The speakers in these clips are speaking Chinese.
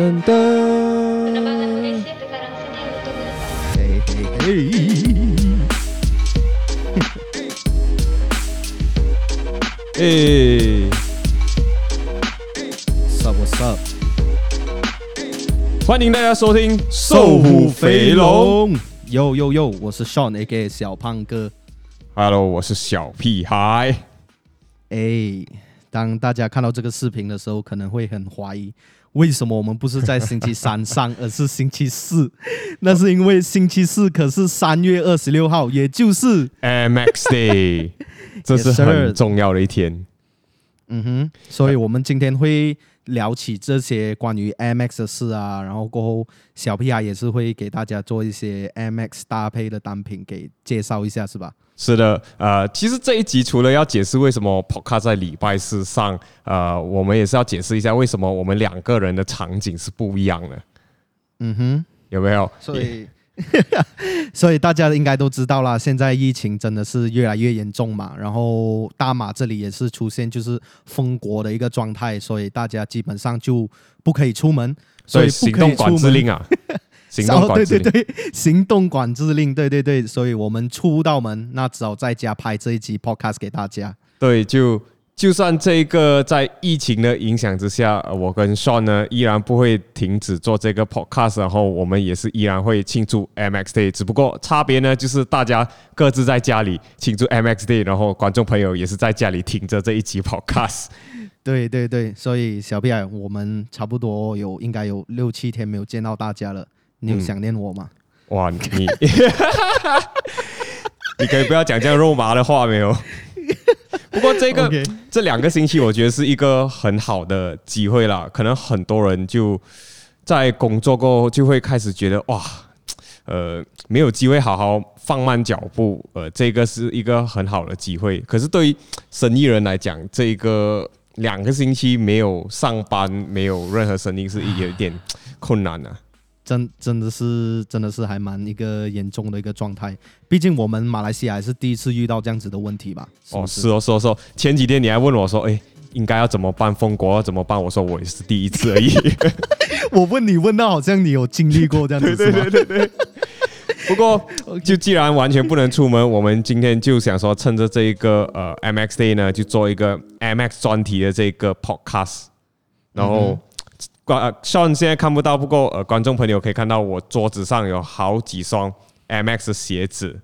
噔噔。嘿嘿嘿。哎。Sup what's up？欢迎大家收听《瘦虎肥龙》。Yo yo yo，我是 Sean，A.K.A. 小胖哥。Hello，我是小屁孩。哎，当大家看到这个视频的时候，可能会很怀疑，为什么我们不是在星期三上，而是星期四？那是因为星期四可是三月二十六号，也就是 MX Day，这是很重要的一天。嗯哼，所以我们今天会聊起这些关于 MX 的事啊，然后过后小屁孩也是会给大家做一些 MX 搭配的单品给介绍一下，是吧？是的，呃，其实这一集除了要解释为什么 Podcast 在礼拜四上，呃，我们也是要解释一下为什么我们两个人的场景是不一样的。嗯哼，有没有？所以，所以大家应该都知道啦，现在疫情真的是越来越严重嘛，然后大马这里也是出现就是封国的一个状态，所以大家基本上就不可以出门，所以行动管制令啊。行动管制令，对对对，行动管制令，对对对，所以我们出不到门，那只好在家拍这一集 podcast 给大家。对，就就算这个在疫情的影响之下，我跟 Sean 呢依然不会停止做这个 podcast，然后我们也是依然会庆祝 MX Day，只不过差别呢就是大家各自在家里庆祝 MX Day，然后观众朋友也是在家里听着这一集 podcast。对对对，所以小屁孩，我们差不多有应该有六七天没有见到大家了。你有想念我吗？嗯、哇，你 你可以不要讲这样肉麻的话没有？不过这个这两个星期，我觉得是一个很好的机会啦。可能很多人就在工作过后，就会开始觉得哇，呃，没有机会好好放慢脚步。呃，这个是一个很好的机会。可是对于生意人来讲，这个两个星期没有上班，没有任何生意，是有一点困难的、啊。真真的是真的是还蛮一个严重的一个状态，毕竟我们马来西亚还是第一次遇到这样子的问题吧？哦，是哦，是哦，是哦。前几天你还问我说，哎，应该要怎么办？封国要怎么办？我说我也是第一次而已。我问你问到好像你有经历过这样子，对对对对对。不过就既然完全不能出门，我们今天就想说，趁着这一个呃 MX Day 呢，就做一个 MX 专题的这个 Podcast，然后。呃，Sean 现在看不到，不过呃，观众朋友可以看到我桌子上有好几双 MX 的鞋子。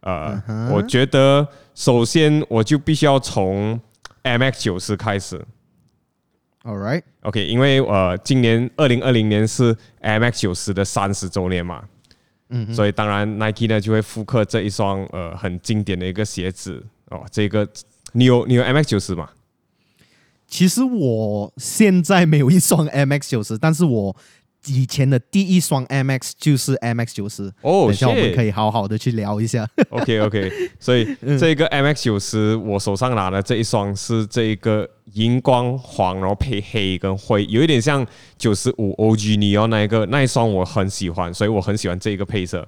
呃，uh huh. 我觉得首先我就必须要从 MX 九十开始。All right，OK，、okay, 因为呃，今年二零二零年是 MX 九十的三十周年嘛，嗯、uh，huh. 所以当然 Nike 呢就会复刻这一双呃很经典的一个鞋子哦。这个你有你有 MX 九十吗？其实我现在没有一双 MX 九十，但是我以前的第一双 MX 就是 MX 九十。哦，等下我们可以好好的去聊一下。OK OK，所以这个 MX 九十，我手上拿的这一双是这一个荧光黄，然后配黑跟灰，有一点像九十五 OG Neo 那一个那一双，我很喜欢，所以我很喜欢这一个配色。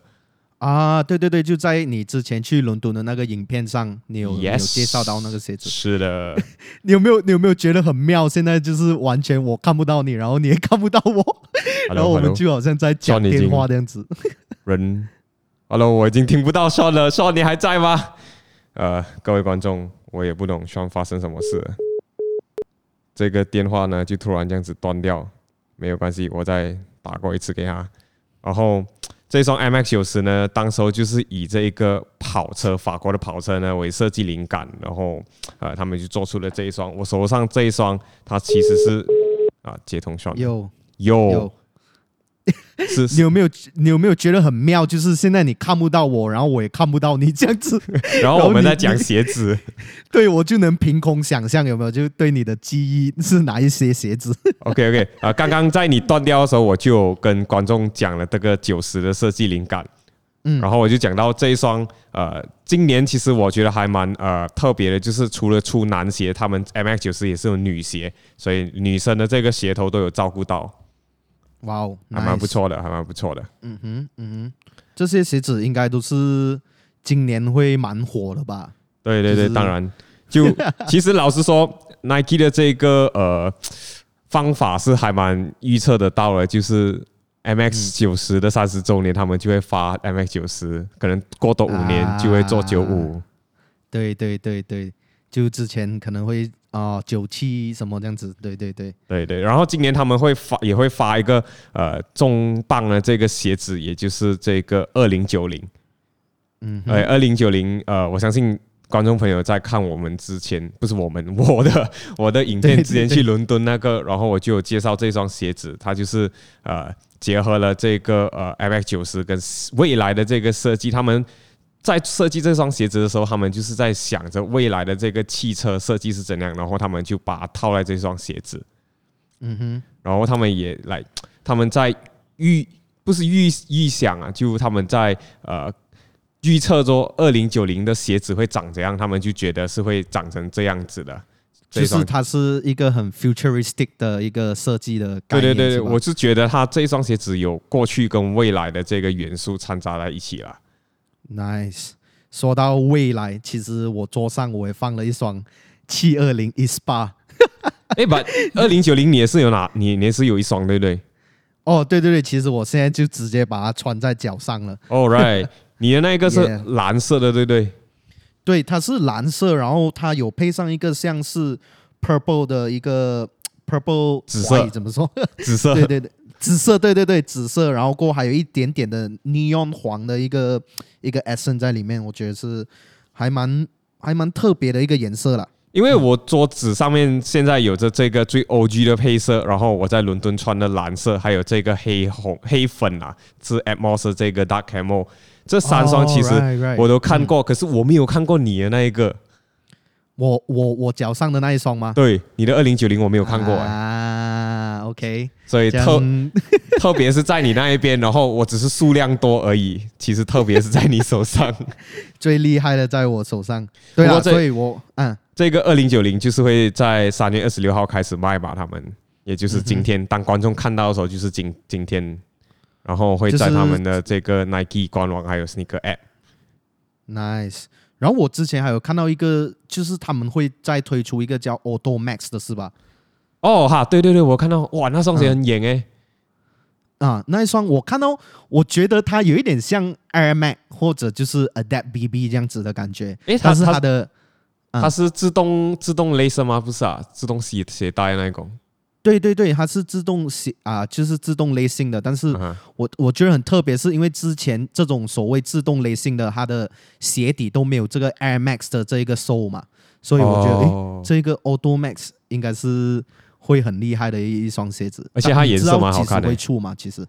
啊，对对对，就在你之前去伦敦的那个影片上，你有 Yes, 有介绍到那个鞋子。是的，你有没有你有没有觉得很妙？现在就是完全我看不到你，然后你也看不到我，Hello, 然后我们就好像在讲电话这样子。人，Hello，我已经听不到 Sean 了，Sean 你还在吗？呃，各位观众，我也不懂 Sean 发生什么事，这个电话呢就突然这样子断掉，没有关系，我再打过一次给他，然后。这双 MX 九十呢，当时候就是以这一个跑车，法国的跑车呢为设计灵感，然后呃，他们就做出了这一双。我手上这一双，它其实是啊，接通双有有。是，是你有没有你有没有觉得很妙？就是现在你看不到我，然后我也看不到你这样子，然后我们在讲鞋子，对我就能凭空想象有没有？就对你的记忆是哪一些鞋子？OK OK 啊，刚刚在你断掉的时候，我就跟观众讲了这个九十的设计灵感，嗯，然后我就讲到这一双呃，今年其实我觉得还蛮呃特别的，就是除了出男鞋，他们 MX 九十也是有女鞋，所以女生的这个鞋头都有照顾到。哇哦，还蛮不错的，还蛮不错的。嗯哼，嗯哼，这些鞋子应该都是今年会蛮火的吧？对对对，当然。就 其实老实说，Nike 的这个呃方法是还蛮预测得到的，就是 MX 九十的三十周年，他们就会发 MX 九十，可能过多五年就会做九五、啊。对对对对，就之前可能会啊九七什么这样子，对对对对对。然后今年他们会发也会发一个呃重磅的这个鞋子，也就是这个二零九零。嗯，哎，二零九零，呃，我相信观众朋友在看我们之前，不是我们，我的 我的影片之前去伦敦那个，然后我就有介绍这双鞋子，它就是呃结合了这个呃 MX 九十跟未来的这个设计，他们在设计这双鞋子的时候，他们就是在想着未来的这个汽车设计是怎样，然后他们就把它套在这双鞋子，嗯哼，然后他们也来，他们在预不是预预想啊，就他们在呃。预测说二零九零的鞋子会长怎样，他们就觉得是会长成这样子的，就是它是一个很 futuristic 的一个设计的概念。对对对，我是觉得它这双鞋子有过去跟未来的这个元素掺杂在一起了。Nice，说到未来，其实我桌上我也放了一双七二零 Espa。哎，不，二零九零你也是有拿？你你也是有一双对不对？哦，对对对，其实我现在就直接把它穿在脚上了。All right。你的那个是蓝色的，对不对？对，它是蓝色，然后它有配上一个像是 purple 的一个 purple 紫色，怎么说？紫色，对 对对，紫色，对对对，紫色，然后过后还有一点点的 neon 黄的一个一个 accent 在里面，我觉得是还蛮还蛮特别的一个颜色啦。因为我桌子上面现在有着这个最 OG 的配色，然后我在伦敦穿的蓝色，还有这个黑红黑粉啊，是 Atmos 这个 Dark Camo。这三双其实我都看过，可是我没有看过你的那一个。我我我脚上的那一双吗？对，你的二零九零我没有看过啊。OK，所以特 特别是在你那一边，然后我只是数量多而已。其实特别是在你手上，最厉害的在我手上。对啊，所以我嗯，这个二零九零就是会在三月二十六号开始卖吧？他们也就是今天，当观众看到的时候，就是今今天。然后会在他们的这个 Nike 官网还有 Sneaker App。Nice。然后我之前还有看到一个，就是他们会再推出一个叫 Auto Max 的是吧？哦哈，对对对，我看到哇，那双鞋很严诶。啊，那一双我看到，我觉得它有一点像 Air Max 或者就是 Adapt BB 这样子的感觉。诶，它是它的，它是自动自动勒绳吗？不是啊，自动鞋鞋带那一种。对对对，它是自动鞋啊，就是自动勒性的。但是我我觉得很特别，是因为之前这种所谓自动勒性的，它的鞋底都没有这个 Air Max 的这一个 sole 嘛，所以我觉得，哦，诶，这个 Auto Max 应该是会很厉害的一一双鞋子，而且它颜色蛮好看的。会出吗？其实，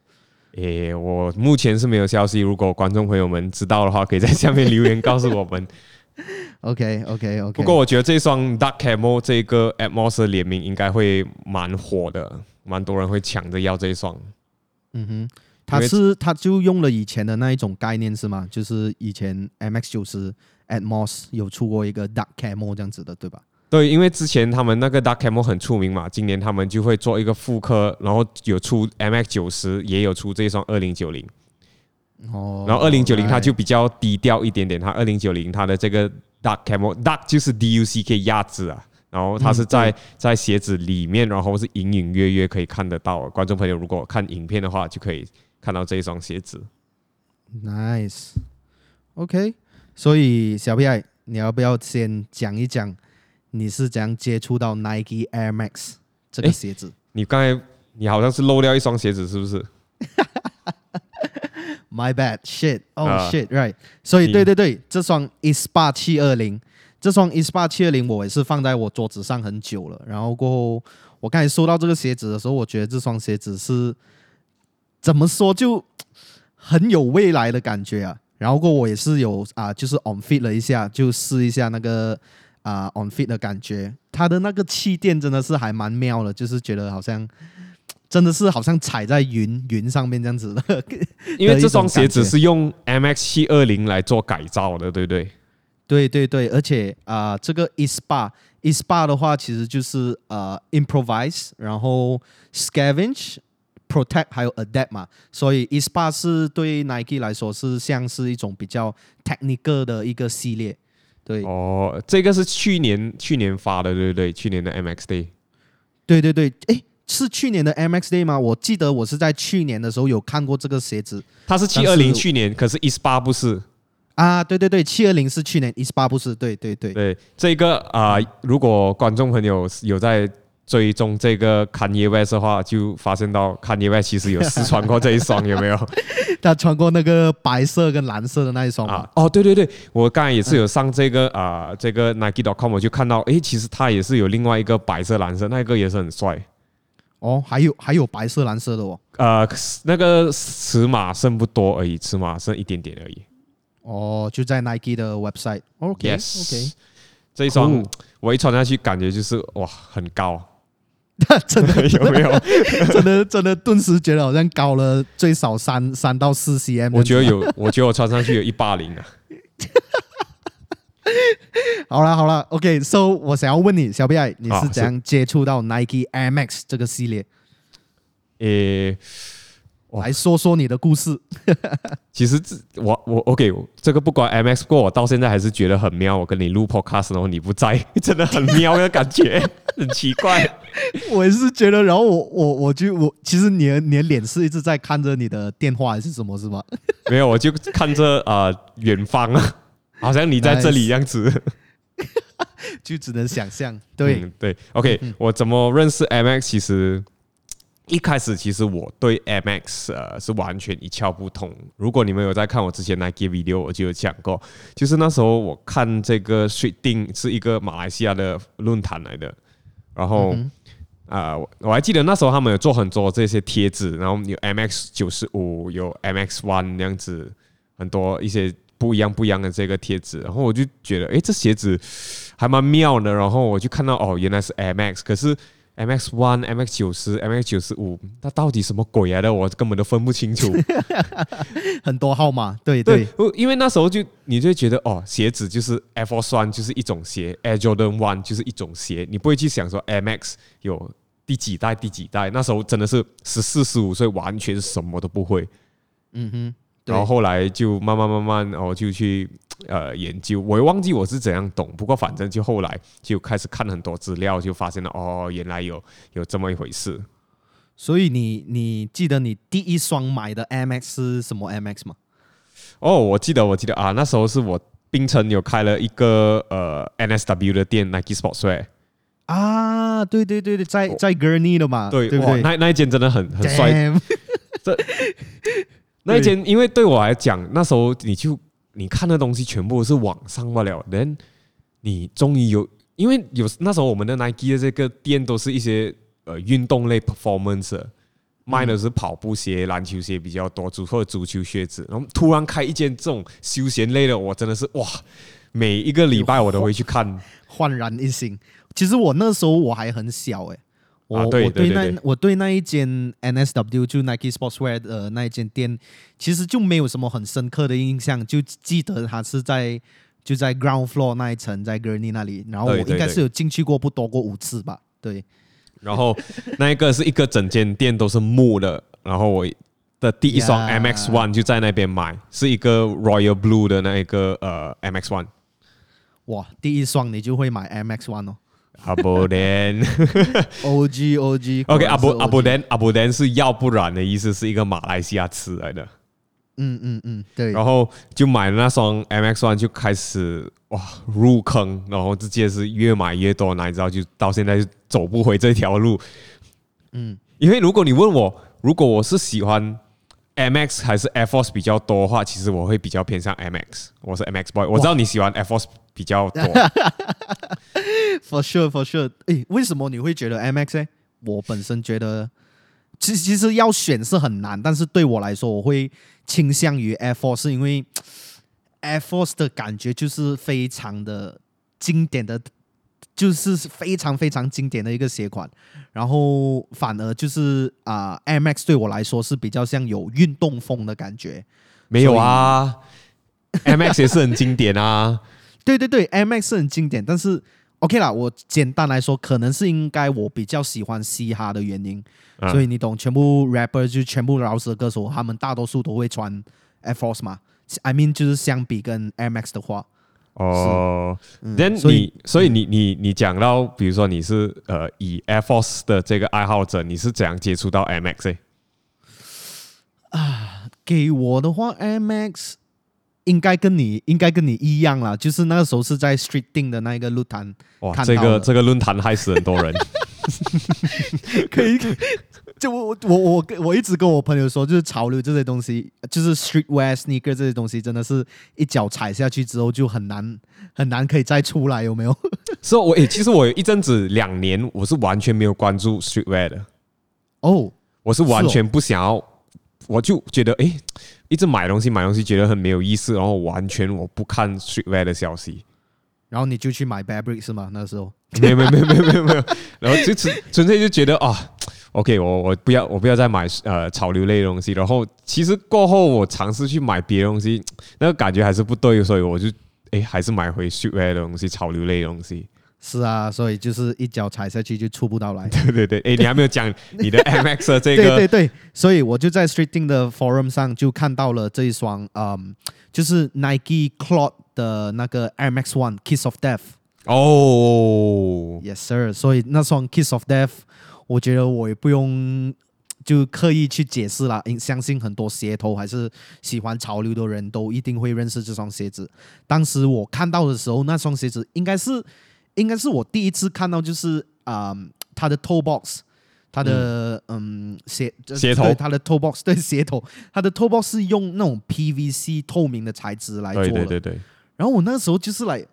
诶，我目前是没有消息。如果观众朋友们知道的话，可以在下面留言告诉我们。OK OK OK，不过我觉得这双 Dark Camo 这个 Atmos 联名应该会蛮火的，蛮多人会抢着要这一双。嗯哼，他是他就用了以前的那一种概念是吗？就是以前 MX 九十 Atmos 有出过一个 Dark Camo 这样子的，对吧？对，因为之前他们那个 Dark Camo 很出名嘛，今年他们就会做一个复刻，然后有出 MX 九十，也有出这一双二零九零。哦，然后二零九零它就比较低调一点点，它二零九零它的这个 Dark Camo Dark 就是 D U C K 鸭子啊，然后它是在在鞋子里面，然后是隐隐约约可以看得到。观众朋友如果看影片的话，就可以看到这一双鞋子。Nice，OK，所以小屁孩，你要不要先讲一讲你是怎样接触到 Nike Air Max 这个鞋子？你刚才你好像是漏掉一双鞋子，是不是？My bad, shit, oh shit, right. 所以对对对，这双 Espa 七二零，这双 Espa 七二零我也是放在我桌子上很久了。然后过后，我刚才收到这个鞋子的时候，我觉得这双鞋子是怎么说就很有未来的感觉啊。然后过后我也是有啊，就是 on fit 了一下，就试一下那个啊 on fit 的感觉，它的那个气垫真的是还蛮妙的，就是觉得好像。真的是好像踩在云云上面这样子的，因为这双鞋子是用 MX 七二零来做改造的，对不对？对对对，而且啊、呃，这个 Espa Espa 的话，其实就是呃 improvise，然后 scavenge protect 还有 adapt 嘛，所以 Espa 是对 Nike 来说是像是一种比较 technical 的一个系列。对哦，这个是去年去年发的，对不对？去年的 MX Day。对对对，诶。是去年的 Max Day 吗？我记得我是在去年的时候有看过这个鞋子。它是七二零去年，可是一八不是啊？对对对，七二零是去年，一八不是？对对对对，这个啊、呃，如果观众朋友有在。追踪这个 Kanye West 的话，就发现到 Kanye West 其实有试穿过这一双，有没有？他穿过那个白色跟蓝色的那一双啊？哦，对对对，我刚才也是有上这个啊、呃，这个 Nike.com，我就看到，哎，其实他也是有另外一个白色蓝色，那个也是很帅。哦，还有还有白色蓝色的哦。呃，那个尺码剩不多而已，尺码剩一点点而已。哦，就在 Nike 的 website。OK，OK，、yes. 这一双我一穿下去，感觉就是哇，很高。真 的有没有？真 的真的，顿时觉得好像高了最少三三到四 cm。我觉得有，我觉得我穿上去有一八零啊。好了好了，OK，So，、okay, 我想要问你，小 B 你是怎样接触到 Nike Air Max 这个系列？诶。来说说你的故事。其实这我我 OK，这个不管 MX 过，我到现在还是觉得很妙。我跟你录 Podcast，然后你不在，真的很妙的感觉，很奇怪。我也是觉得，然后我我我就我其实你的你的脸是一直在看着你的电话还是什么，是吗？没有，我就看着呃远方啊，好像你在这里样子，就只能想象。对、嗯、对，OK，、嗯、我怎么认识 MX？其实。一开始其实我对 MX 呃是完全一窍不通。如果你们有在看我之前 Nike video，我就有讲过，就是那时候我看这个 Street 是一个马来西亚的论坛来的，然后啊、呃，我还记得那时候他们有做很多这些贴纸，然后有 MX 九十五，有 MX One 那样子，很多一些不一样不一样的这个贴纸，然后我就觉得，哎，这鞋子还蛮妙的，然后我就看到哦，原来是 MX，可是。MX One、MX 九十、MX 九十五，它到底什么鬼来的？我根本都分不清楚。很多号码，对对，对，因为那时候就你就觉得哦，鞋子就是 Air Force One 就是一种鞋，Air Jordan One 就是一种鞋，你不会去想说 MX 有第几代、第几代。那时候真的是十四、十五岁，完全什么都不会。嗯哼，然后后来就慢慢慢慢，然后就去。呃，研究我也忘记我是怎样懂，不过反正就后来就开始看很多资料，就发现了哦，原来有有这么一回事。所以你你记得你第一双买的 MX 是什么 MX 吗？哦，我记得我记得啊，那时候是我冰城有开了一个呃 NSW 的店，Nike Sportswear 啊，对对对对，在在 Gurney 的嘛，对对不对？那那一间真的很很帅。这那一间，因为对我来讲，那时候你就。你看的东西全部是网上罢了，但你终于有，因为有那时候我们的 Nike 的这个店都是一些呃运动类 performance，卖的是跑步鞋、篮球鞋比较多，足或者足球靴子。然后突然开一间这种休闲类的，我真的是哇，每一个礼拜我都会去看，焕然一新。其实我那时候我还很小诶。我、我对那我对那一间 NSW 就 Nike Sportswear 的那一间店，其实就没有什么很深刻的印象，就记得它是在就在 Ground Floor 那一层，在 Gurney 那里。然后我应该是有进去过，不多过五次吧。对。然后那一个是一个整间店都是木的，然后我的第一双 MX One 就在那边买，是一个 Royal Blue 的那一个呃 MX One。哇，第一双你就会买 MX One 哦。阿布丹，O G O G，OK，阿布阿布丹阿布丹是要不然的意思，是一个马来西亚词来的。嗯嗯嗯，对。然后就买了那双 MX One，就开始哇入坑，然后直接是越买越多，哪知道就到现在就走不回这条路。嗯，因为如果你问我，如果我是喜欢 MX 还是 Air Force 比较多的话，其实我会比较偏向 MX。我是 MX boy，我知道你喜欢 Air Force 比较多。For sure, for sure。诶，为什么你会觉得 MX 呢？我本身觉得，其实其实要选是很难，但是对我来说，我会倾向于 Air Force，是因为 Air Force 的感觉就是非常的经典的，就是非常非常经典的一个鞋款。然后反而就是啊、呃、MX 对我来说是比较像有运动风的感觉。没有啊，MX 也是很经典啊。对对对，MX 是很经典，但是。OK 啦，我简单来说，可能是应该我比较喜欢嘻哈的原因，啊、所以你懂，全部 rapper 就全部饶舌歌手，他们大多数都会穿 Air Force 嘛。I mean 就是相比跟 Air Max 的话，哦，那、嗯、你所以你你你讲到，比如说你是呃以 Air Force 的这个爱好者，你是怎样接触到 MX？啊，给我的话，MX 应该跟你应该跟你一样啦，就是那个时候是在 Street Ding 的那一个论坛，哇，这个这个论坛害死很多人，可以。就我我我我一直跟我朋友说，就是潮流这些东西，就是 streetwear sneaker 这些东西，真的是一脚踩下去之后就很难很难可以再出来，有没有？是、so, 我诶，其实我有一阵子两年我是完全没有关注 streetwear 的。哦、oh,，我是完全不想要，我就觉得诶，一直买东西买东西觉得很没有意思，然后完全我不看 streetwear 的消息。然后你就去买 Burberry 是吗？那时候没有没有没有没有没有没有，然后就纯纯粹就觉得啊。OK，我我不要我不要再买呃潮流类的东西，然后其实过后我尝试去买别的东西，那个感觉还是不对，所以我就诶还是买回 streetwear 的东西，潮流类的东西。是啊，所以就是一脚踩下去就出不到来。对对对，诶，你还没有讲你的 MX 的这个？对对对，所以我就在 Street Ding 的 forum 上就看到了这一双，嗯，就是 Nike Cloud 的那个 Max One Kiss of Death。哦，Yes sir，所以那双 Kiss of Death。我觉得我也不用就刻意去解释了，相信很多鞋头还是喜欢潮流的人都一定会认识这双鞋子。当时我看到的时候，那双鞋子应该是应该是我第一次看到，就是啊、呃，它的 toe box，它的嗯，嗯鞋鞋头，它的 toe box 对鞋头，它的 toe box 是用那种 PVC 透明的材质来做的。对对对对。然后我那时候就是来。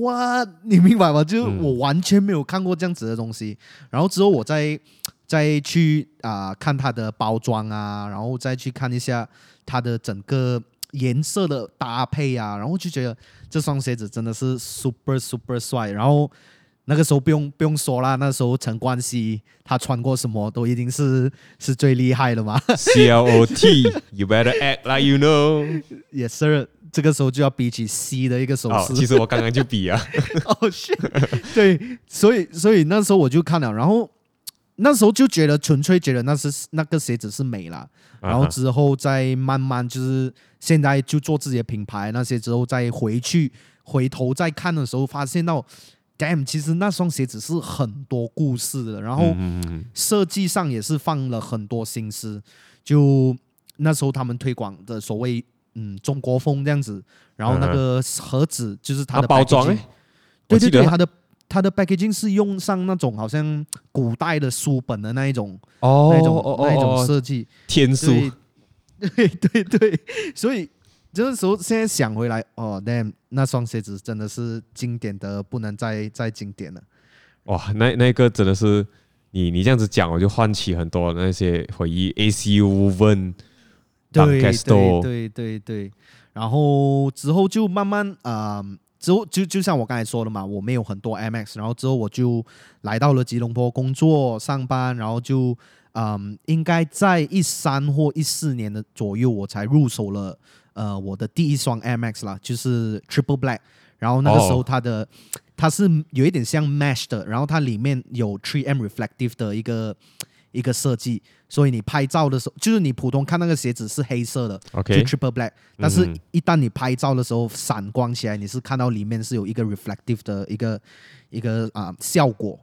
哇，你明白吗？就是我完全没有看过这样子的东西，嗯、然后之后我再再去啊、呃、看它的包装啊，然后再去看一下它的整个颜色的搭配啊，然后就觉得这双鞋子真的是 super super 帅。然后那个时候不用不用说啦，那时候陈冠希他穿过什么都一定是是最厉害的嘛。C L O T，You better act like you know，Yes sir。这个时候就要比起 C 的一个手势。哦，其实我刚刚就比啊。哦，是，对，所以所以那时候我就看了，然后那时候就觉得纯粹觉得那是那个鞋子是美了，然后之后再慢慢就是现在就做自己的品牌那些之后再回去回头再看的时候，发现到，damn，其实那双鞋子是很多故事的，然后设计上也是放了很多心思，就那时候他们推广的所谓。嗯，中国风这样子，然后那个盒子就是它的包装，对对对，它的它的 packaging 是用上那种好像古代的书本的那一种哦，那种那一种设计，天书，对 对对，所以这个时候现在想回来，哦，damn，那双鞋子真的是经典的不能再再经典了。哇，那那个真的是你你这样子讲，我就唤起很多那些回忆，ACU Woven。对对对对对，然后之后就慢慢啊、呃，之后就就像我刚才说的嘛，我没有很多 MX，然后之后我就来到了吉隆坡工作上班，然后就嗯、呃，应该在一三或一四年的左右，我才入手了呃我的第一双 MX 啦，就是 Triple Black，然后那个时候它的、哦、它是有一点像 Mesh 的，然后它里面有 3M Reflective 的一个。一个设计，所以你拍照的时候，就是你普通看那个鞋子是黑色的，OK，就 triple black，但是一旦你拍照的时候闪光起来，你是看到里面是有一个 reflective 的一个一个啊、呃、效果。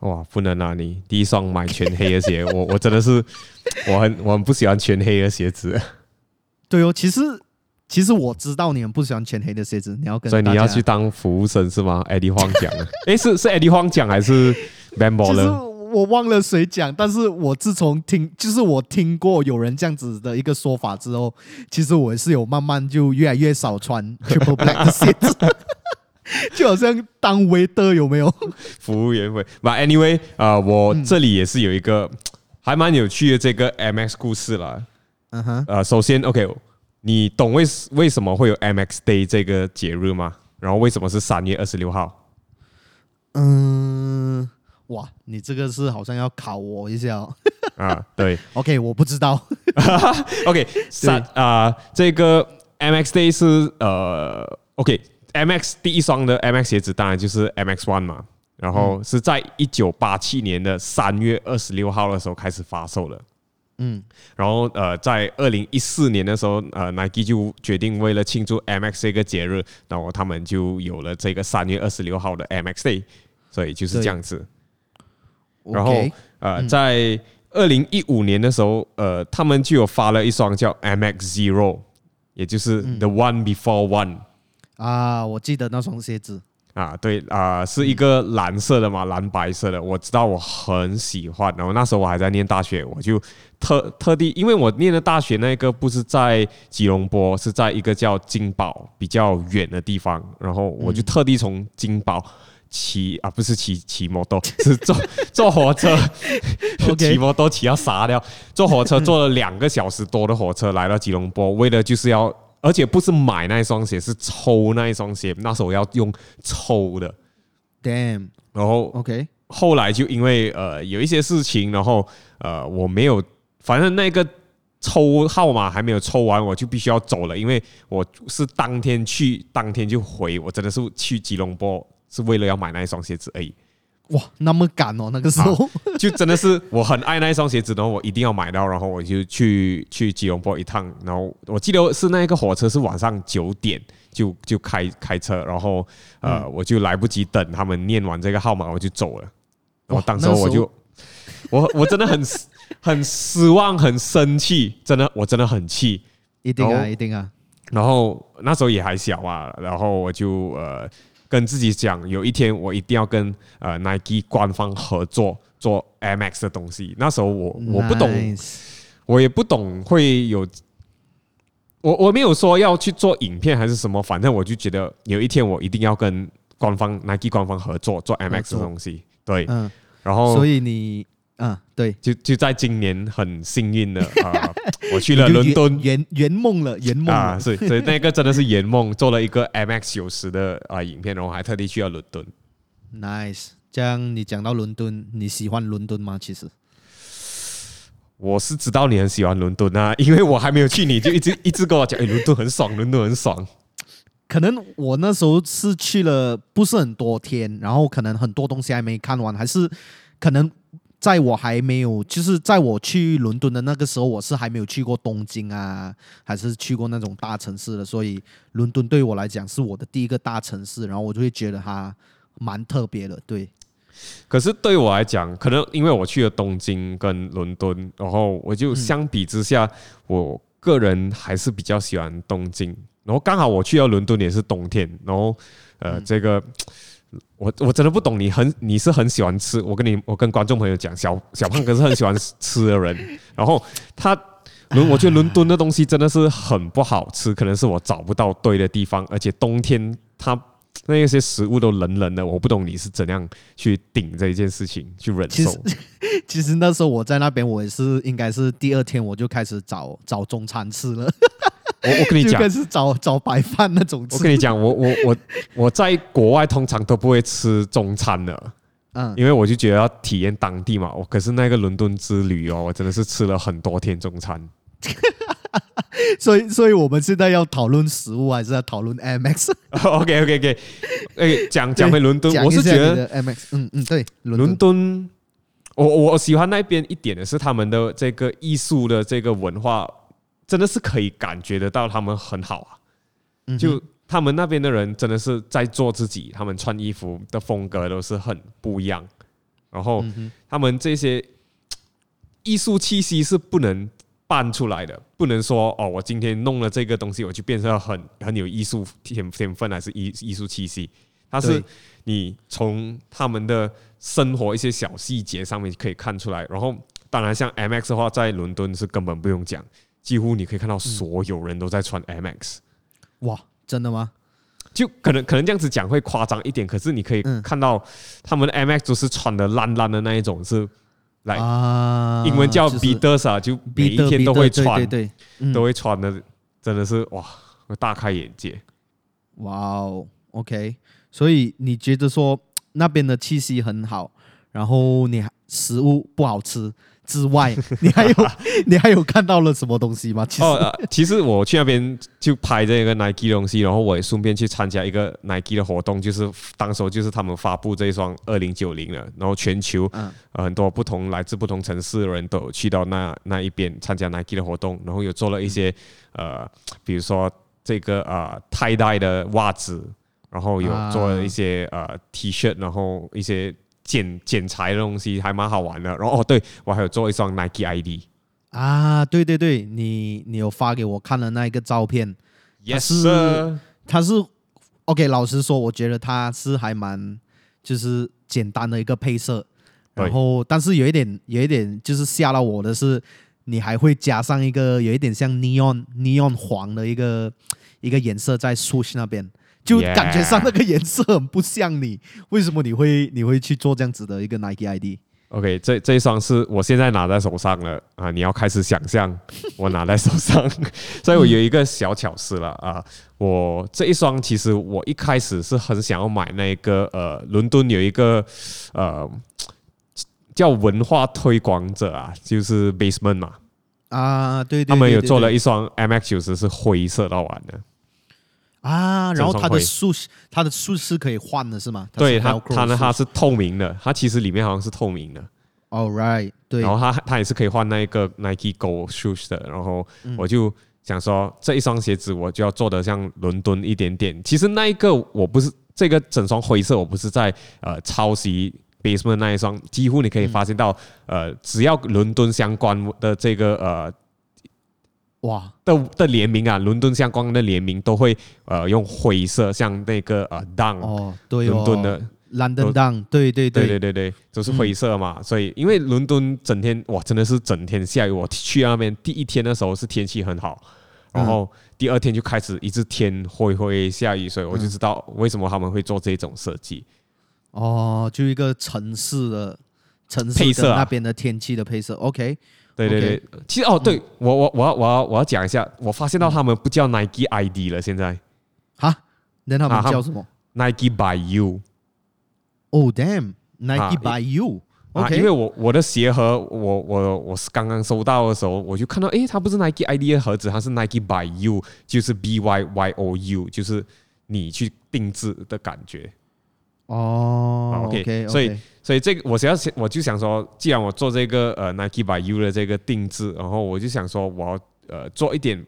哇，不能啊！你第一双买全黑的鞋，我我真的是我很我很不喜欢全黑的鞋子。对哦，其实其实我知道你们不喜欢全黑的鞋子，你要跟所以你要去当服务生是吗？Eddie Huang 讲的，诶，是是 Eddie Huang 讲还是 Bambo 呢？我忘了谁讲，但是我自从听，就是我听过有人这样子的一个说法之后，其实我是有慢慢就越来越少穿 Triple Black 的鞋子，就好像当 waiter 有没有？服务员会。But anyway，啊、呃，我这里也是有一个还蛮有趣的这个 MX 故事啦。嗯哼。呃，首先，OK，你懂为为什么会有 MX Day 这个节日吗？然后为什么是三月二十六号？嗯。哇，你这个是好像要考我一下哦。啊，对，OK，我不知道。OK，三啊、呃，这个 MX Day 是呃，OK，MX 第一双的 MX 鞋子当然就是 MX One 嘛，然后是在一九八七年的三月二十六号的时候开始发售的。嗯，然后呃，在二零一四年的时候，呃，Nike 就决定为了庆祝 MX 这个节日，然后他们就有了这个三月二十六号的 MX Day，所以就是这样子。然后呃，在二零一五年的时候，呃，他们就有发了一双叫 MX Zero，也就是 The One Before One。啊，我记得那双鞋子。啊，对啊，是一个蓝色的嘛，蓝白色的，我知道我很喜欢。然后那时候我还在念大学，我就特特地，因为我念的大学那个不是在吉隆坡，是在一个叫金宝比较远的地方，然后我就特地从金宝骑啊，不是骑骑摩托，是坐坐火车，骑摩托骑要傻掉，坐火车坐了两个小时多的火车来到吉隆坡，为了就是要。而且不是买那一双鞋，是抽那一双鞋。那时候要用抽的，damn。然后，OK，后来就因为呃有一些事情，然后呃我没有，反正那个抽号码还没有抽完，我就必须要走了。因为我是当天去，当天就回，我真的是去吉隆坡是为了要买那一双鞋子而已。哇，那么赶哦，那个时候就真的是我很爱那一双鞋子，然后我一定要买到，然后我就去去吉隆坡一趟，然后我记得是那个火车是晚上九点就就开开车，然后呃我就来不及等他们念完这个号码，我就走了。然后当时我就我我真的很很失望，很生气，真的我真的很气，一定啊一定啊。然后那时候也还小啊，然后我就呃。跟自己讲，有一天我一定要跟呃 Nike 官方合作做 MX 的东西。那时候我我不懂，Nice. 我也不懂会有，我我没有说要去做影片还是什么，反正我就觉得有一天我一定要跟官方 Nike 官方合作做 MX 的东西。对，嗯，然后所以你。嗯，对，就就在今年很幸运的 啊，我去了伦敦，圆圆梦了，圆梦啊，所以所以那个真的是圆梦，做了一个 MX 九十的啊影片，然后还特地去了伦敦。Nice，这样你讲到伦敦，你喜欢伦敦吗？其实我是知道你很喜欢伦敦啊，因为我还没有去，你就一直一直跟我讲，哎，伦敦很爽，伦敦很爽。可能我那时候是去了不是很多天，然后可能很多东西还没看完，还是可能。在我还没有，就是在我去伦敦的那个时候，我是还没有去过东京啊，还是去过那种大城市的，所以伦敦对我来讲是我的第一个大城市，然后我就会觉得它蛮特别的。对，可是对我来讲，可能因为我去了东京跟伦敦，然后我就相比之下，我个人还是比较喜欢东京。然后刚好我去到伦敦也是冬天，然后呃，这个。我我真的不懂你很你是很喜欢吃，我跟你我跟观众朋友讲，小小胖哥是很喜欢吃 的人，然后他伦我觉得伦敦的东西真的是很不好吃，可能是我找不到对的地方，而且冬天它那些食物都冷冷的，我不懂你是怎样去顶这一件事情去忍受。其 实其实那时候我在那边，我也是应该是第二天我就开始找找中餐吃了。我我跟你讲，是找找白饭那种。我跟你讲，我我我 我在国外通常都不会吃中餐的，嗯，因为我就觉得要体验当地嘛。我可是那个伦敦之旅哦，我真的是吃了很多天中餐。所以，所以我们现在要讨论食物，还是要讨论 MX？OK OK OK，哎，讲讲回伦敦，我是觉得 MX，嗯嗯，对，伦敦，我我喜欢那边一点的是他们的这个艺术的这个文化。真的是可以感觉得到他们很好啊，就他们那边的人真的是在做自己，他们穿衣服的风格都是很不一样，然后他们这些艺术气息是不能扮出来的，不能说哦，我今天弄了这个东西，我就变成很很有艺术天天分还是艺艺术气息，它是你从他们的生活一些小细节上面可以看出来，然后当然像 MX 的话，在伦敦是根本不用讲。几乎你可以看到所有人都在穿 MX，哇，真的吗？就可能可能这样子讲会夸张一点，可是你可以看到他们的 MX 都是穿的烂烂的那一种，是来英文叫 Beatles 啊，就每一天都会穿，对对，都会穿的，真的是哇，大开眼界。哇哦，OK，所以你觉得说那边的气息很好，然后你食物不好吃？之外，你还有 你还有看到了什么东西吗？其实，哦呃、其实我去那边就拍这个 Nike 的东西，然后我也顺便去参加一个 Nike 的活动，就是当时候就是他们发布这一双二零九零了，然后全球、嗯呃、很多不同来自不同城市的人都有去到那那一边参加 Nike 的活动，然后有做了一些、嗯、呃，比如说这个呃 tie dye 的袜子，然后有做了一些、啊、呃 T 恤，然后一些。剪剪裁的东西还蛮好玩的，然后哦，对我还有做一双 Nike ID 啊，对对对，你你有发给我看了那一个照片，Yes，是它是 OK。老实说，我觉得它是还蛮就是简单的一个配色，然后但是有一点有一点就是吓到我的是，你还会加上一个有一点像 neon neon 黄的一个一个颜色在 swoosh 那边。就感觉上那个颜色很不像你，为什么你会你会去做这样子的一个 Nike ID？OK，这这一双是我现在拿在手上了啊！你要开始想象 我拿在手上，所以我有一个小巧思了啊！我这一双其实我一开始是很想要买那个呃，伦敦有一个呃叫文化推广者啊，就是 Basement 嘛啊，对，他们有做了一双 MX 九十是灰色到完的。啊，然后它的数它的数是可以换的，是吗？对它，它呢，它是透明的，它其实里面好像是透明的。All right，对。然后它它也是可以换那一个 Nike Go Shoes 的。然后我就想说，这一双鞋子我就要做的像伦敦一点点。其实那一个我不是这个整双灰色，我不是在呃抄袭 Basement 那一双，几乎你可以发现到，呃，只要伦敦相关的这个呃。哇的的联名啊，伦敦相关的联名都会呃用灰色，像那个呃 Dunk 哦，对哦，伦敦的 London Dunk，对对对对对对，都是灰色嘛。所以因为伦敦整天哇，真的是整天下雨。我去那边第一天的时候是天气很好，然后第二天就开始一直天灰灰下雨，所以我就知道为什么他们会做这种设计。哦，就一个城市的城市的那边的天气的配色，OK。对对对，其实哦，对我我我要我要我要讲一下，我发现到他们不叫 Nike ID 了，现在哈，那他们叫什么？Nike by You。Oh damn，Nike by You。啊，因为我我的鞋盒，我我我是刚刚收到的时候，我就看到，诶，它不是 Nike ID 的盒子，它是 Nike by You，就是 B Y Y O U，就是你去定制的感觉。哦，OK，所以。所以这个我想要，我就想说，既然我做这个呃 Nike by You 的这个定制，然后我就想说，我要呃做一点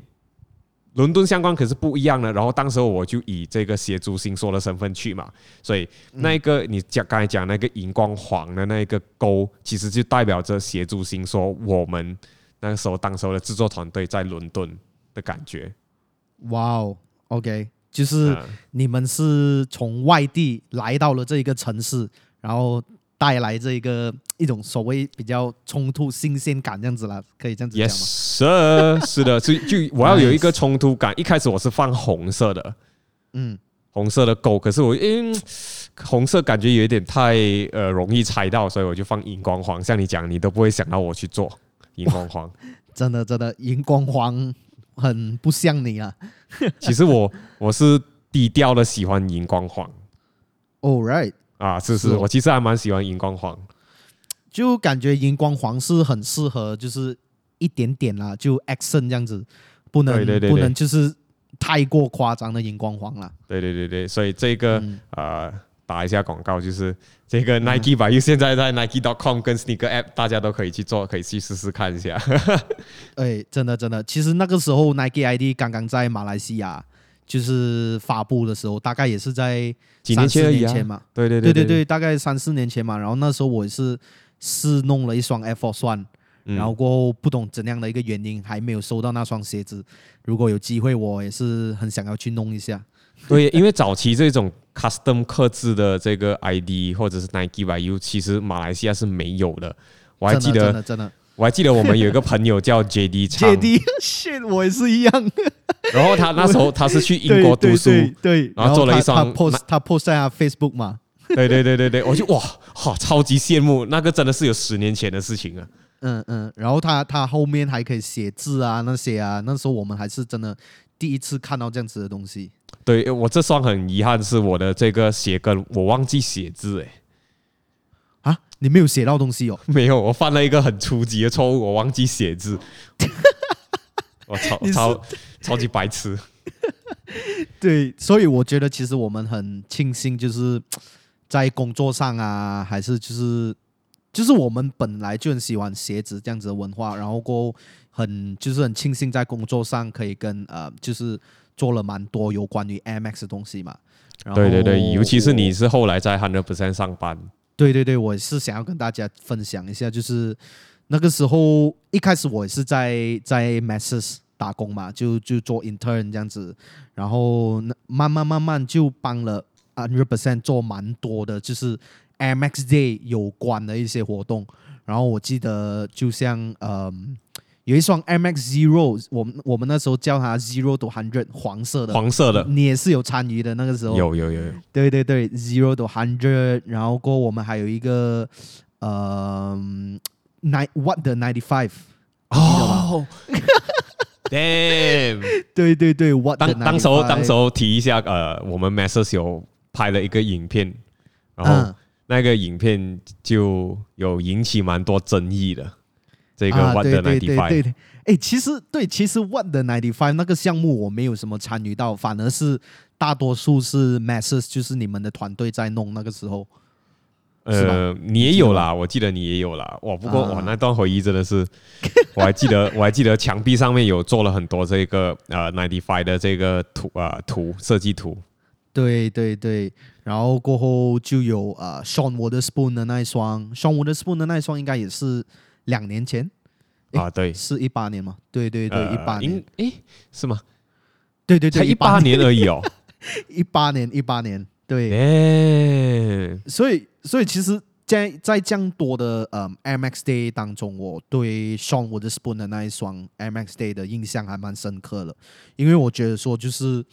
伦敦相关，可是不一样的。然后当时我就以这个协助新说的身份去嘛，所以那一个你讲刚才讲那个荧光黄的那一个勾，其实就代表着协助新说我们那个时候当时候的制作团队在伦敦的感觉。哇哦，OK，就是你们是从外地来到了这一个城市，然后。带来这一个一种所谓比较冲突、新鲜感这样子啦，可以这样子讲吗？Yes，是的，所以就我要有一个冲突感。一开始我是放红色的，嗯，红色的狗，可是我因为红色感觉有一点太呃容易猜到，所以我就放荧光黄。像你讲，你都不会想到我去做荧光黄，真的真的荧光黄很不像你啊。其实我我是低调的喜欢荧光黄。All right。啊，是是，我其实还蛮喜欢荧光黄，就感觉荧光黄是很适合，就是一点点啦，就 action 这样子，不能不能就是太过夸张的荧光黄啦。对对对对，所以这个、嗯、呃打一下广告，就是这个 Nike 吧，因为现在在 Nike.com 跟 Sneaker App 大家都可以去做，可以去试试看一下。哎，真的真的，其实那个时候 Nike ID 刚刚在马来西亚。就是发布的时候，大概也是在三四年前嘛，对对对对对，大概三四年前嘛。然后那时候我也是试弄了一双 Air Force One，然后过后不懂怎样的一个原因还没有收到那双鞋子。如果有机会，我也是很想要去弄一下。对，因为早期这种 Custom 刻制的这个 ID 或者是 Nike by You，其实马来西亚是没有的。我还记得，真的真的，我还记得我们有一个朋友叫 JD JD shit，我也是一样。然后他那时候 他是去英国读书，对，对，对，对，然后做了一双，他 post 他 post 在他 Facebook 嘛，对对对对对，我就哇哈超级羡慕，那个真的是有十年前的事情了。嗯嗯，然后他他后面还可以写字啊那些啊，那时候我们还是真的第一次看到这样子的东西。对，我这双很遗憾是我的这个鞋跟我忘记写字哎。啊，你没有写到东西哦？没有，我犯了一个很初级的错误，我忘记写字。我超超超级白痴。对，所以我觉得其实我们很庆幸，就是在工作上啊，还是就是就是我们本来就很喜欢鞋子这样子的文化，然后过后很就是很庆幸在工作上可以跟呃，就是做了蛮多有关于 Max 的东西嘛。对对对，尤其是你是后来在 Hundred Percent 上班。对对对，我是想要跟大家分享一下，就是那个时候一开始我也是在在 Masses 打工嘛，就就做 intern 这样子，然后慢慢慢慢就帮了 Hundred Percent 做蛮多的，就是 Max Day 有关的一些活动。然后我记得就像嗯。呃有一双 Max Zero，我们我们那时候叫它 Zero to Hundred，黄色的，黄色的，你也是有参与的那个时候，有有有有，对对对，Zero to Hundred，然后过我们还有一个呃，Nine What the Ninety Five，哦，Damn，对对对，What 当当时候当时候提一下，呃，我们 Masses 有拍了一个影片，然后那个影片就有引起蛮多争议的。这个 What the 95、啊、对对对哎，其实对，其实 One 的 Ninety Five 那个项目我没有什么参与到，反而是大多数是 Masses，就是你们的团队在弄那个时候。呃，你也有啦，我记得你也有啦。哇，不过哇，那段回忆真的是，我还记得，我还记得墙壁上面有做了很多这个呃 ninety five 的这个图啊、呃、图设计图。对对对，然后过后就有呃 Sean Wotherspoon 的那一双，Sean Wotherspoon 的那一双应该也是。两年前。啊，对，是一八年嘛？对对对，一八年，哎，是吗？对对对，才一八年。而已哦，一八年，一八年，对，哎，所以，所以其实在，在在这样多的呃 Air Max Day 当中，我对 Sean Wotherspoon 的那一双 Air Max Day 的印象还蛮深刻的，因为我觉得说就是，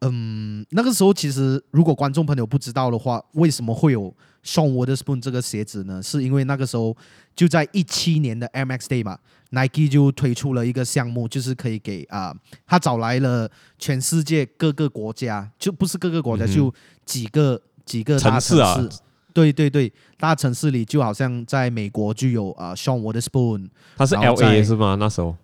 嗯，那个时候其实如果观众朋友不知道的话，为什么会有？Sean Wotherspoon 这个鞋子呢，是因为那个时候就在一七年的 Max Day 嘛，Nike 就推出了一个项目，就是可以给啊、呃，他找来了全世界各个国家，就不是各个国家，嗯、就几个几个大城市，城市啊，对对对，大城市里就好像在美国就有啊、呃、Sean Wotherspoon，他是 LA 是吗？那时候。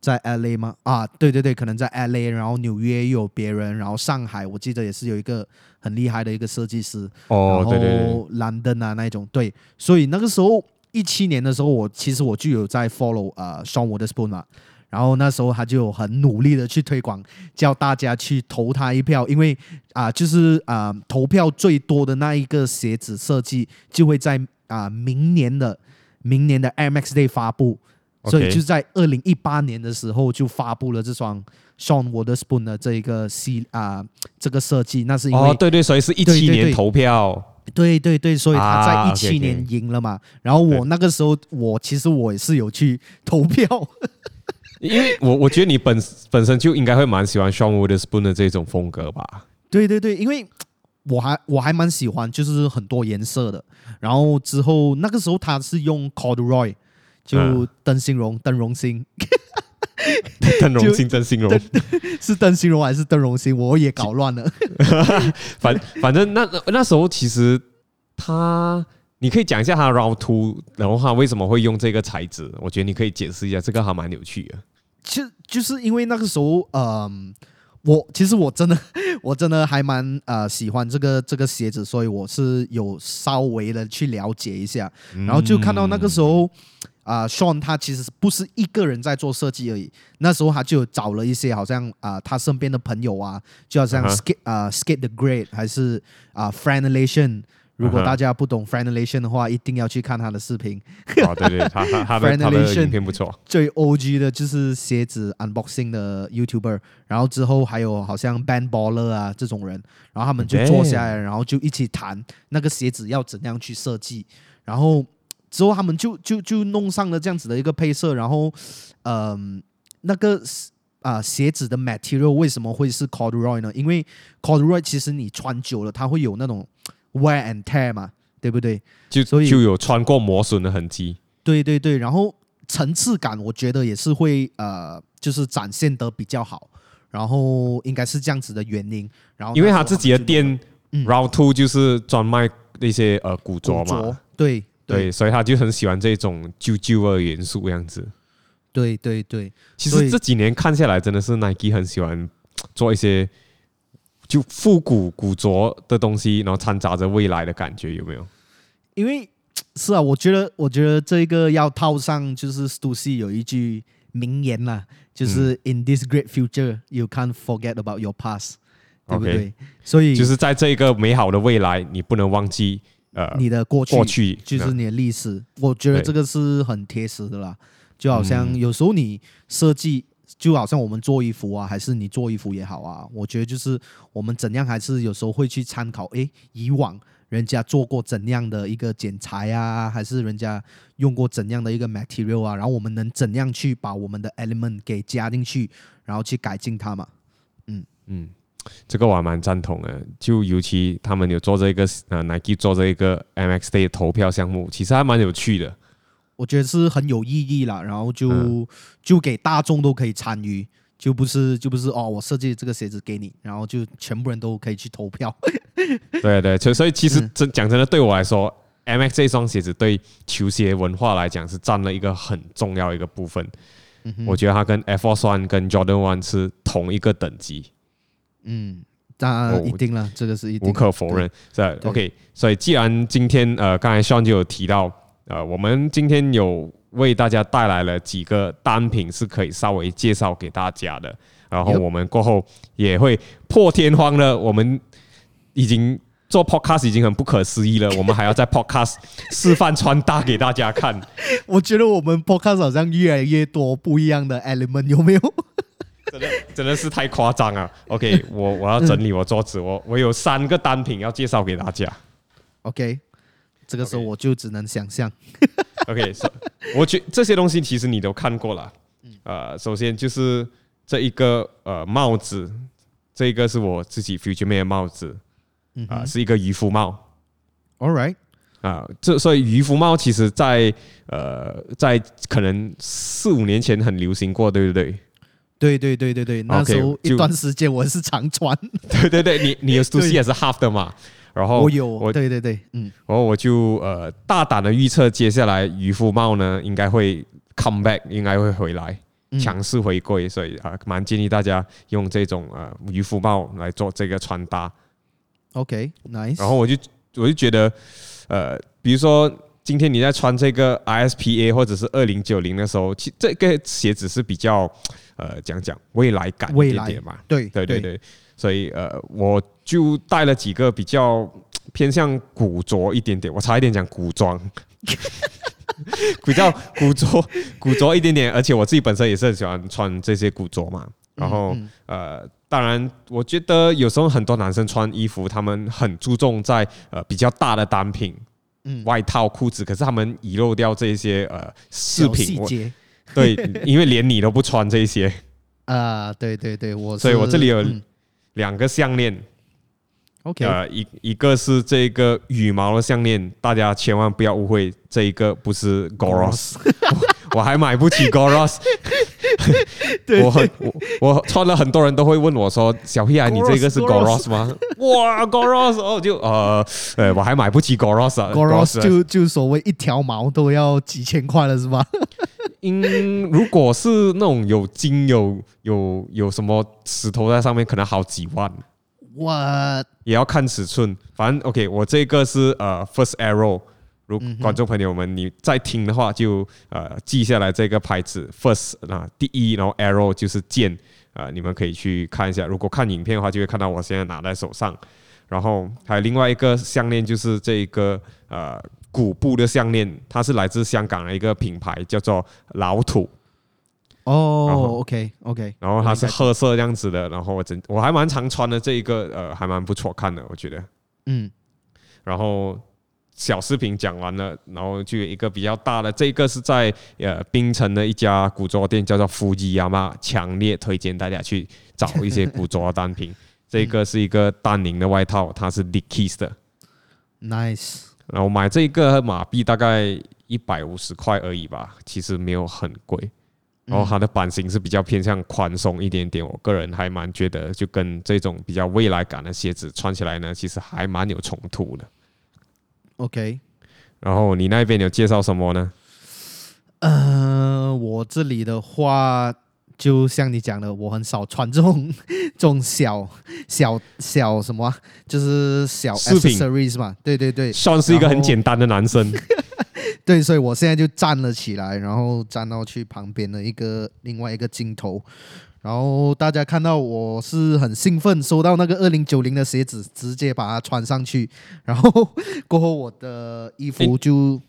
在 LA 吗？啊，对对对，可能在 LA，然后纽约又有别人，然后上海我记得也是有一个很厉害的一个设计师。哦，对对对。然后兰登啊那一种，对，所以那个时候一七年的时候，我其实我就有在 follow 呃 Sean Wotherspoon 嘛，然后那时候他就很努力的去推广，叫大家去投他一票，因为啊、呃，就是啊、呃，投票最多的那一个鞋子设计就会在啊、呃、明年的明年的 Air Max Day 发布。所以就在二零一八年的时候就发布了这双 Sean Wotherspoon 的这一个系啊、呃、这个设计，那是因为、哦、对对，所以是一七年投票，对对对，所以他在一七年赢了嘛。啊、okay, okay 然后我那个时候我其实我也是有去投票，因为我我觉得你本本身就应该会蛮喜欢 Sean Wotherspoon 的这种风格吧。对对对，因为我还我还蛮喜欢就是很多颜色的，然后之后那个时候他是用 Corduroy。就邓新荣，邓荣兴，邓荣兴，邓新荣是邓新荣还是邓荣兴？我也搞乱了。反反正那那时候其实他，你可以讲一下他 Round Two，然后他为什么会用这个材质？我觉得你可以解释一下，这个还蛮有趣的。其实就是因为那个时候，嗯，我其实我真的 我真的还蛮呃喜欢这个这个鞋子，所以我是有稍微的去了解一下，然后就看到那个时候。啊、呃、Sean 他其实不是一个人在做设计而已，那时候他就找了一些好像啊、呃、他身边的朋友啊，就好像 Skate 啊、uh -huh. 呃、Skate the Great 还是啊、呃、Franelation，如果大家不懂 Franelation 的话，一定要去看他的视频。哦、oh, 对对，他他他的他的影片不错。最 OG 的就是鞋子 unboxing 的 YouTuber，然后之后还有好像 Band Baller 啊这种人，然后他们就坐下来，然后就一起谈那个鞋子要怎样去设计，然后。之后他们就就就弄上了这样子的一个配色，然后，嗯、呃，那个啊、呃、鞋子的 material 为什么会是 corduroy 呢？因为 corduroy 其实你穿久了，它会有那种 wear and tear 嘛，对不对？就所以就有穿过磨损的痕迹。对对对，然后层次感我觉得也是会呃，就是展现的比较好，然后应该是这样子的原因。然后因为他自己的店。嗯，Round Two 就是专卖那些呃古着嘛，对对对，所以他就很喜欢这种旧旧的元素这样子。对对对，其实这几年看下来，真的是 Nike 很喜欢 做一些就复古古着的东西，然后掺杂着未来的感觉，有没有？因为是啊，我觉得我觉得这个要套上就是 Stussy 有一句名言啦，就是 In this great future, you can't forget about your past，对不对？所以就是在这个美好的未来，你不能忘记呃你的过去，过去就是你的历史。我觉得这个是很贴实的啦，就好像有时候你设计，就好像我们做衣服啊，还是你做衣服也好啊，我觉得就是我们怎样还是有时候会去参考，诶，以往。人家做过怎样的一个剪裁啊，还是人家用过怎样的一个 material 啊？然后我们能怎样去把我们的 element 给加进去，然后去改进它嘛？嗯嗯，这个我还蛮赞同的。就尤其他们有做这个呃 Nike 做这个 MX Day 投票项目，其实还蛮有趣的。我觉得是很有意义啦，然后就就给大众都可以参与。就不是就不是哦，我设计这个鞋子给你，然后就全部人都可以去投票。对 对，所所以其实真讲真的，对我来说，MX 这双鞋子对球鞋文化来讲是占了一个很重要一个部分。我觉得它跟 Air Force One 跟 Jordan One 是同一个等级。嗯，当然一定了，这个是一定无可否认。是 OK，所以既然今天呃，刚才 Sean 就有提到呃，我们今天有。为大家带来了几个单品是可以稍微介绍给大家的，然后我们过后也会破天荒了。我们已经做 podcast 已经很不可思议了，我们还要在 podcast 示范穿搭给大家看。我觉得我们 podcast 好像越来越多不一样的 element，有没有？真的真的是太夸张了。OK，我我要整理我桌子，我我有三个单品要介绍给大家。OK，这个时候我就只能想象。OK，我觉这些东西其实你都看过了。呃，首先就是这一个呃帽子，这一个是我自己 Future Made 的帽子，啊，是一个渔夫帽。All right，啊，这所以渔夫帽其实在呃在可能四五年前很流行过，对不对？对对对对对，那时候一段时间我是常穿。对对对，你你的 Stussy 也是 Half 的嘛？然后我有，我对对对，嗯，然后我就呃大胆的预测，接下来渔夫帽呢应该会 come back，应该会回来，强势回归，所以啊，蛮建议大家用这种呃渔夫帽来做这个穿搭。OK，nice。然后我就我就觉得，呃，比如说今天你在穿这个 ISPA 或者是二零九零的时候，其这个鞋子是比较呃讲讲未来感一点点嘛，对对对对。所以呃，我就带了几个比较偏向古着一点点，我差一点讲古装，比较古着古着一点点，而且我自己本身也是很喜欢穿这些古着嘛。然后呃，当然我觉得有时候很多男生穿衣服，他们很注重在呃比较大的单品，嗯，外套、裤子，可是他们遗漏掉这些呃饰品细节，对，因为连你都不穿这些。啊，对对对，我所以我这里有。两个项链，OK，呃，一一个是这个羽毛的项链，大家千万不要误会，这一个不是 Goros，我还买不起 Goros，我很我我穿了，很多人都会问我说，小屁孩，你这个是 Goros 吗？哇，Goros，哦，就呃，呃，我还买不起 Goros 啊，Goros 就就所谓一条毛都要几千块了，是吧？嗯，如果是那种有金有有有什么石头在上面，可能好几万。我也要看尺寸，反正 OK。我这个是呃 First Arrow，如观众朋友们你在听的话就呃记下来这个牌子 First 啊第一，然后 Arrow 就是剑啊、呃，你们可以去看一下。如果看影片的话，就会看到我现在拿在手上。然后还有另外一个项链，就是这个呃。古布的项链，它是来自香港的一个品牌，叫做老土。哦，OK OK，然后它是褐色这样子的，然后我真我还蛮常穿的这一个，呃，还蛮不错看的，我觉得。嗯。然后小视频讲完了，然后就有一个比较大的，这个是在呃槟城的一家古着店，叫做富吉亚妈，强烈推荐大家去找一些古着单品。这个是一个丹宁的外套，它是 Dickies 的。Nice。然后买这个马币大概一百五十块而已吧，其实没有很贵。然后它的版型是比较偏向宽松一点点，我个人还蛮觉得，就跟这种比较未来感的鞋子穿起来呢，其实还蛮有冲突的。OK，然后你那边有介绍什么呢？呃，我这里的话，就像你讲的，我很少穿这种 这种小小小什么，就是小 accessories 嘛。对对对，算是一个很简单的男生。对，所以我现在就站了起来，然后站到去旁边的一个另外一个镜头，然后大家看到我是很兴奋，收到那个二零九零的鞋子，直接把它穿上去，然后过后我的衣服就，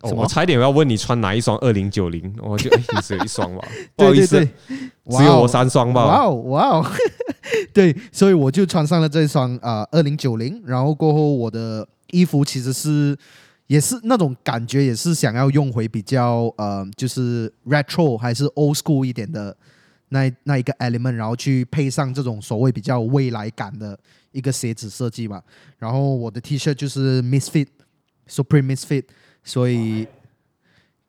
哦、我差一点要问你穿哪一双二零九零，我就你只有一双吧，不好意思，对对对。只有我三双吧，哇哦哇哦，对，所以我就穿上了这双啊二零九零，然后过后我的衣服其实是。也是那种感觉，也是想要用回比较呃，就是 retro 还是 old school 一点的那那一个 element，然后去配上这种所谓比较未来感的一个鞋子设计嘛。然后我的 T 恤就是 Misfit，Supreme Misfit，所以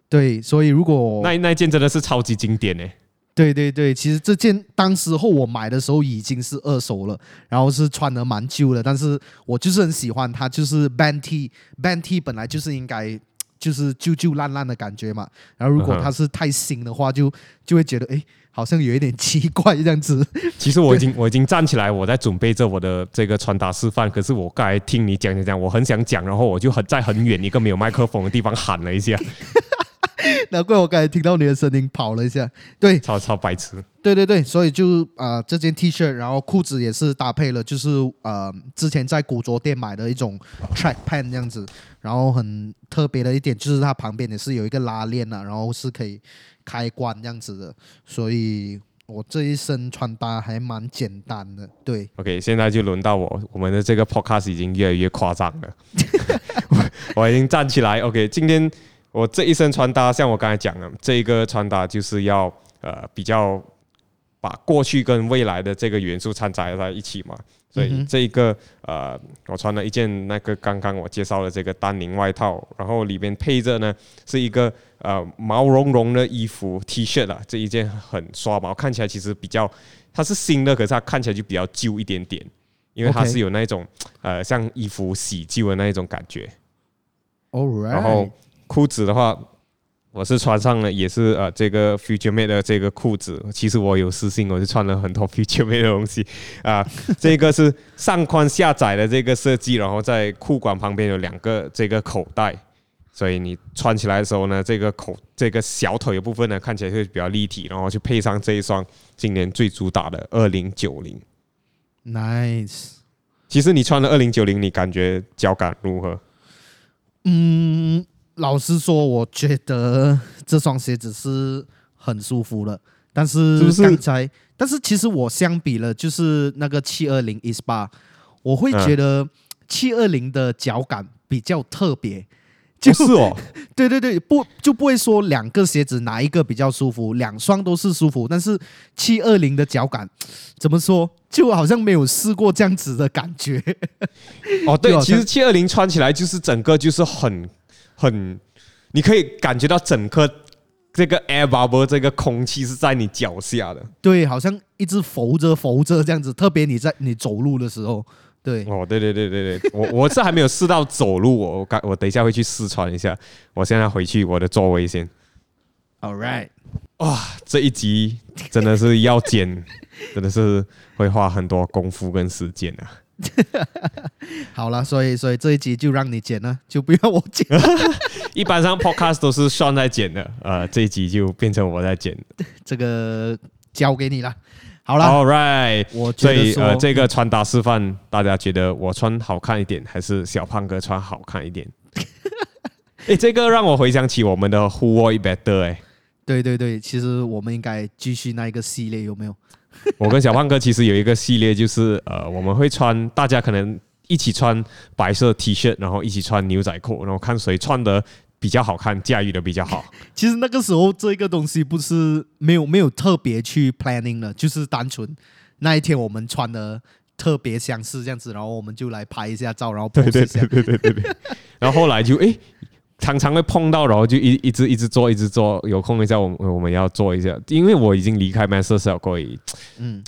对，所以如果那那件真的是超级经典诶。对对对，其实这件当时候我买的时候已经是二手了，然后是穿的蛮旧的，但是我就是很喜欢它，就是 Band T，Band T 本来就是应该就是旧旧烂烂的感觉嘛，然后如果它是太新的话，就就会觉得哎，好像有一点奇怪这样子。其实我已经 我已经站起来，我在准备着我的这个传达示范，可是我刚才听你讲讲讲，我很想讲，然后我就很在很远一个没有麦克风的地方喊了一下。难怪我刚才听到你的声音跑了一下，对，超超白痴，对对对，所以就啊、呃，这件 T 恤，然后裤子也是搭配了，就是呃，之前在古着店买的一种 track pant 这样子，然后很特别的一点就是它旁边也是有一个拉链啊，然后是可以开关这样子的，所以我这一身穿搭还蛮简单的，对。OK，现在就轮到我，我们的这个 podcast 已经越来越夸张了，我，我已经站起来，OK，今天。我这一身穿搭，像我刚才讲的，这一个穿搭就是要呃比较把过去跟未来的这个元素掺杂在一起嘛。所以这一个呃，我穿了一件那个刚刚我介绍的这个丹宁外套，然后里面配着呢是一个呃毛茸茸的衣服 T 恤啊，这一件很刷毛，看起来其实比较它是新的，可是它看起来就比较旧一点点，因为它是有那种呃像衣服洗旧的那一种感觉。然后。裤子的话，我是穿上了，也是呃这个 Future Made 的这个裤子。其实我有私信，我是穿了很多 Future Made 的东西啊、呃。这个是上宽下窄的这个设计，然后在裤管旁边有两个这个口袋，所以你穿起来的时候呢，这个口这个小腿的部分呢看起来会比较立体，然后去配上这一双今年最主打的二零九零。Nice。其实你穿了二零九零，你感觉脚感如何？嗯。老实说，我觉得这双鞋子是很舒服了，但是刚才，是是但是其实我相比了，就是那个七二零 Ispa，我会觉得七二零的脚感比较特别，就是哦，对对对，不就不会说两个鞋子哪一个比较舒服，两双都是舒服，但是七二零的脚感怎么说，就好像没有试过这样子的感觉。哦，对，其实七二零穿起来就是整个就是很。很，你可以感觉到整个这个 air bubble 这个空气是在你脚下的，对，好像一直浮着浮着这样子。特别你在你走路的时候，对，哦，对对对对对，我我是还没有试到走路，我我我等一下会去试穿一下。我现在回去我的座位先。All right，哇，这一集真的是要剪，真的是会花很多功夫跟时间啊。好了，所以所以这一集就让你剪了，就不要我剪。一般上 podcast 都是 Sean 在剪的，呃，这一集就变成我在剪，这个交给你了。好了，All right，我所以呃，这个穿搭示范，大家觉得我穿好看一点，还是小胖哥穿好看一点？哎，这个让我回想起我们的 Who It Better 哎，对对对，其实我们应该继续那一个系列，有没有？我跟小胖哥其实有一个系列，就是呃，我们会穿，大家可能一起穿白色 T 恤，然后一起穿牛仔裤，然后看谁穿的比较好看，驾驭的比较好。其实那个时候这个东西不是没有没有特别去 planning 的，就是单纯那一天我们穿的特别相似这样子，然后我们就来拍一下照，然后对对对对对对。然后后来就诶。常常会碰到，然后就一一直一直做，一直做。有空一下，我们我们要做一下，因为我已经离开 Masters 了，所以嗯，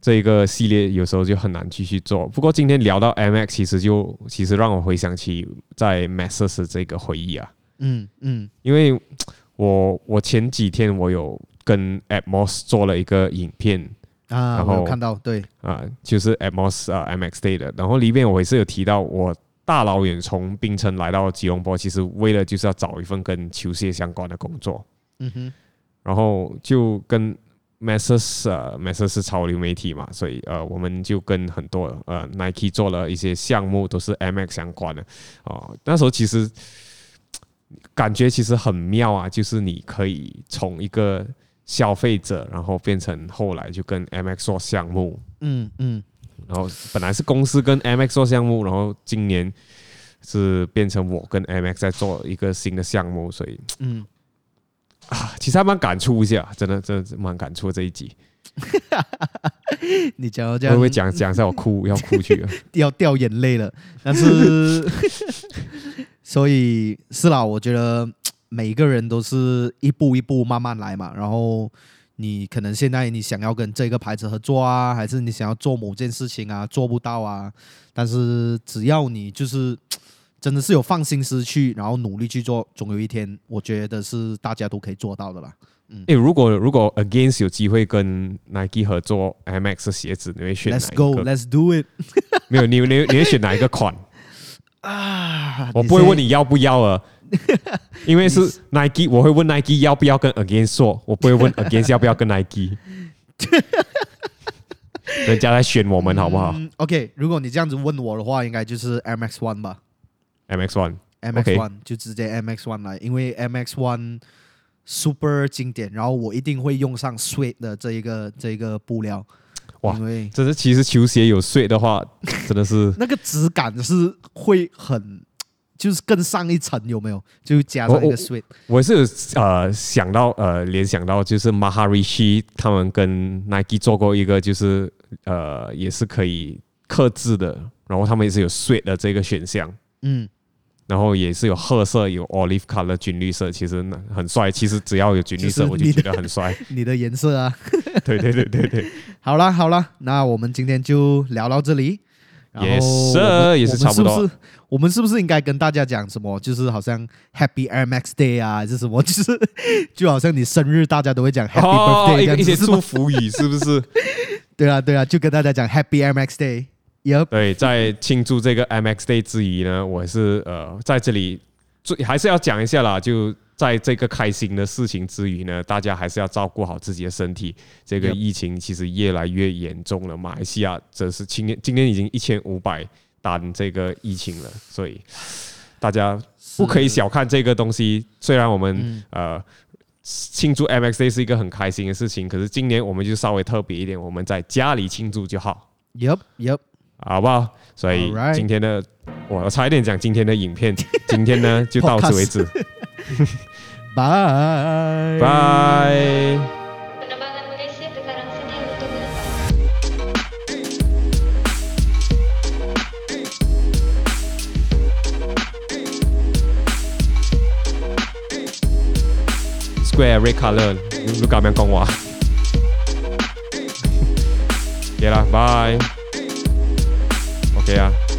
这一个系列有时候就很难继续做。不过今天聊到 MX，其实就其实让我回想起在 Masters 这个回忆啊。嗯嗯，因为我我前几天我有跟 Atmos 做了一个影片。啊，然后看到对啊，就是 Atmos 啊 MX Day 的，然后里面我也是有提到，我大老远从槟城来到吉隆坡，其实为了就是要找一份跟球鞋相关的工作。嗯哼，然后就跟 Masters 啊 Masters 是潮流媒体嘛，所以呃，我们就跟很多呃 Nike 做了一些项目，都是 MX 相关的。哦，那时候其实感觉其实很妙啊，就是你可以从一个消费者，然后变成后来就跟 MX 做项目，嗯嗯，然后本来是公司跟 MX 做项目，然后今年是变成我跟 MX 在做一个新的项目，所以嗯啊，其实还蛮感触一下，真的真的蛮感触这一集。你讲这样，会不会讲讲一下我哭 要哭去了，要掉眼泪了？但是，所以是啦，我觉得。每一个人都是一步一步慢慢来嘛，然后你可能现在你想要跟这个牌子合作啊，还是你想要做某件事情啊，做不到啊，但是只要你就是 真的是有放心思去，然后努力去做，总有一天，我觉得是大家都可以做到的啦。嗯，诶，如果如果 Against 有机会跟 Nike 合作 MX 的鞋子，你会选哪一个？Let's go，Let's do it。没有，你你你会选哪一个款啊？我不会问你要不要啊。因为是 Nike，我会问 Nike 要不要跟 Against 做，我不会问 Against 要不要跟 Nike。人家来选我们好不好、嗯、？OK，如果你这样子问我的话，应该就是 MX One 吧。MX One，MX One 就直接 MX One 来，因为 MX One super 经典，然后我一定会用上 Suede 的这一个这一个布料。哇，因为这是其实球鞋有 Suede 的话，真的是那个质感是会很。就是更上一层有没有？就加上一个 Suede。我，我，是有呃想到呃联想到就是 Maharishi 他们跟 Nike 做过一个就是呃也是可以克制的，然后他们也是有 Suede 的这个选项，嗯，然后也是有褐色有 Olive Color 军绿色，其实很帅。其实只要有军绿色我就觉得很帅。你的颜色啊？对对对对对。好了好了，那我们今天就聊到这里。也是，也是差不多。我们是不是应该跟大家讲什么？就是好像 Happy Air Max Day 啊，还是什么？就是就好像你生日，大家都会讲 Happy Birthday 这样子，一些祝福语，是不是？对啊，对啊，就跟大家讲 Happy Air Max Day。Yep。对，在庆祝这个 Max Day 之余呢，我是呃在这里最还是要讲一下啦，就。在这个开心的事情之余呢，大家还是要照顾好自己的身体。这个疫情其实越来越严重了，马来西亚则是今年今年已经一千五百单这个疫情了，所以大家不可以小看这个东西。虽然我们呃庆祝 MX Day 是一个很开心的事情，可是今年我们就稍微特别一点，我们在家里庆祝就好。Yep, yep，好不好？所以今天的我差一点讲今天的影片，今天呢就到此为止。拜拜。Square red color，你搞咩讲话？对啦，拜。对呀。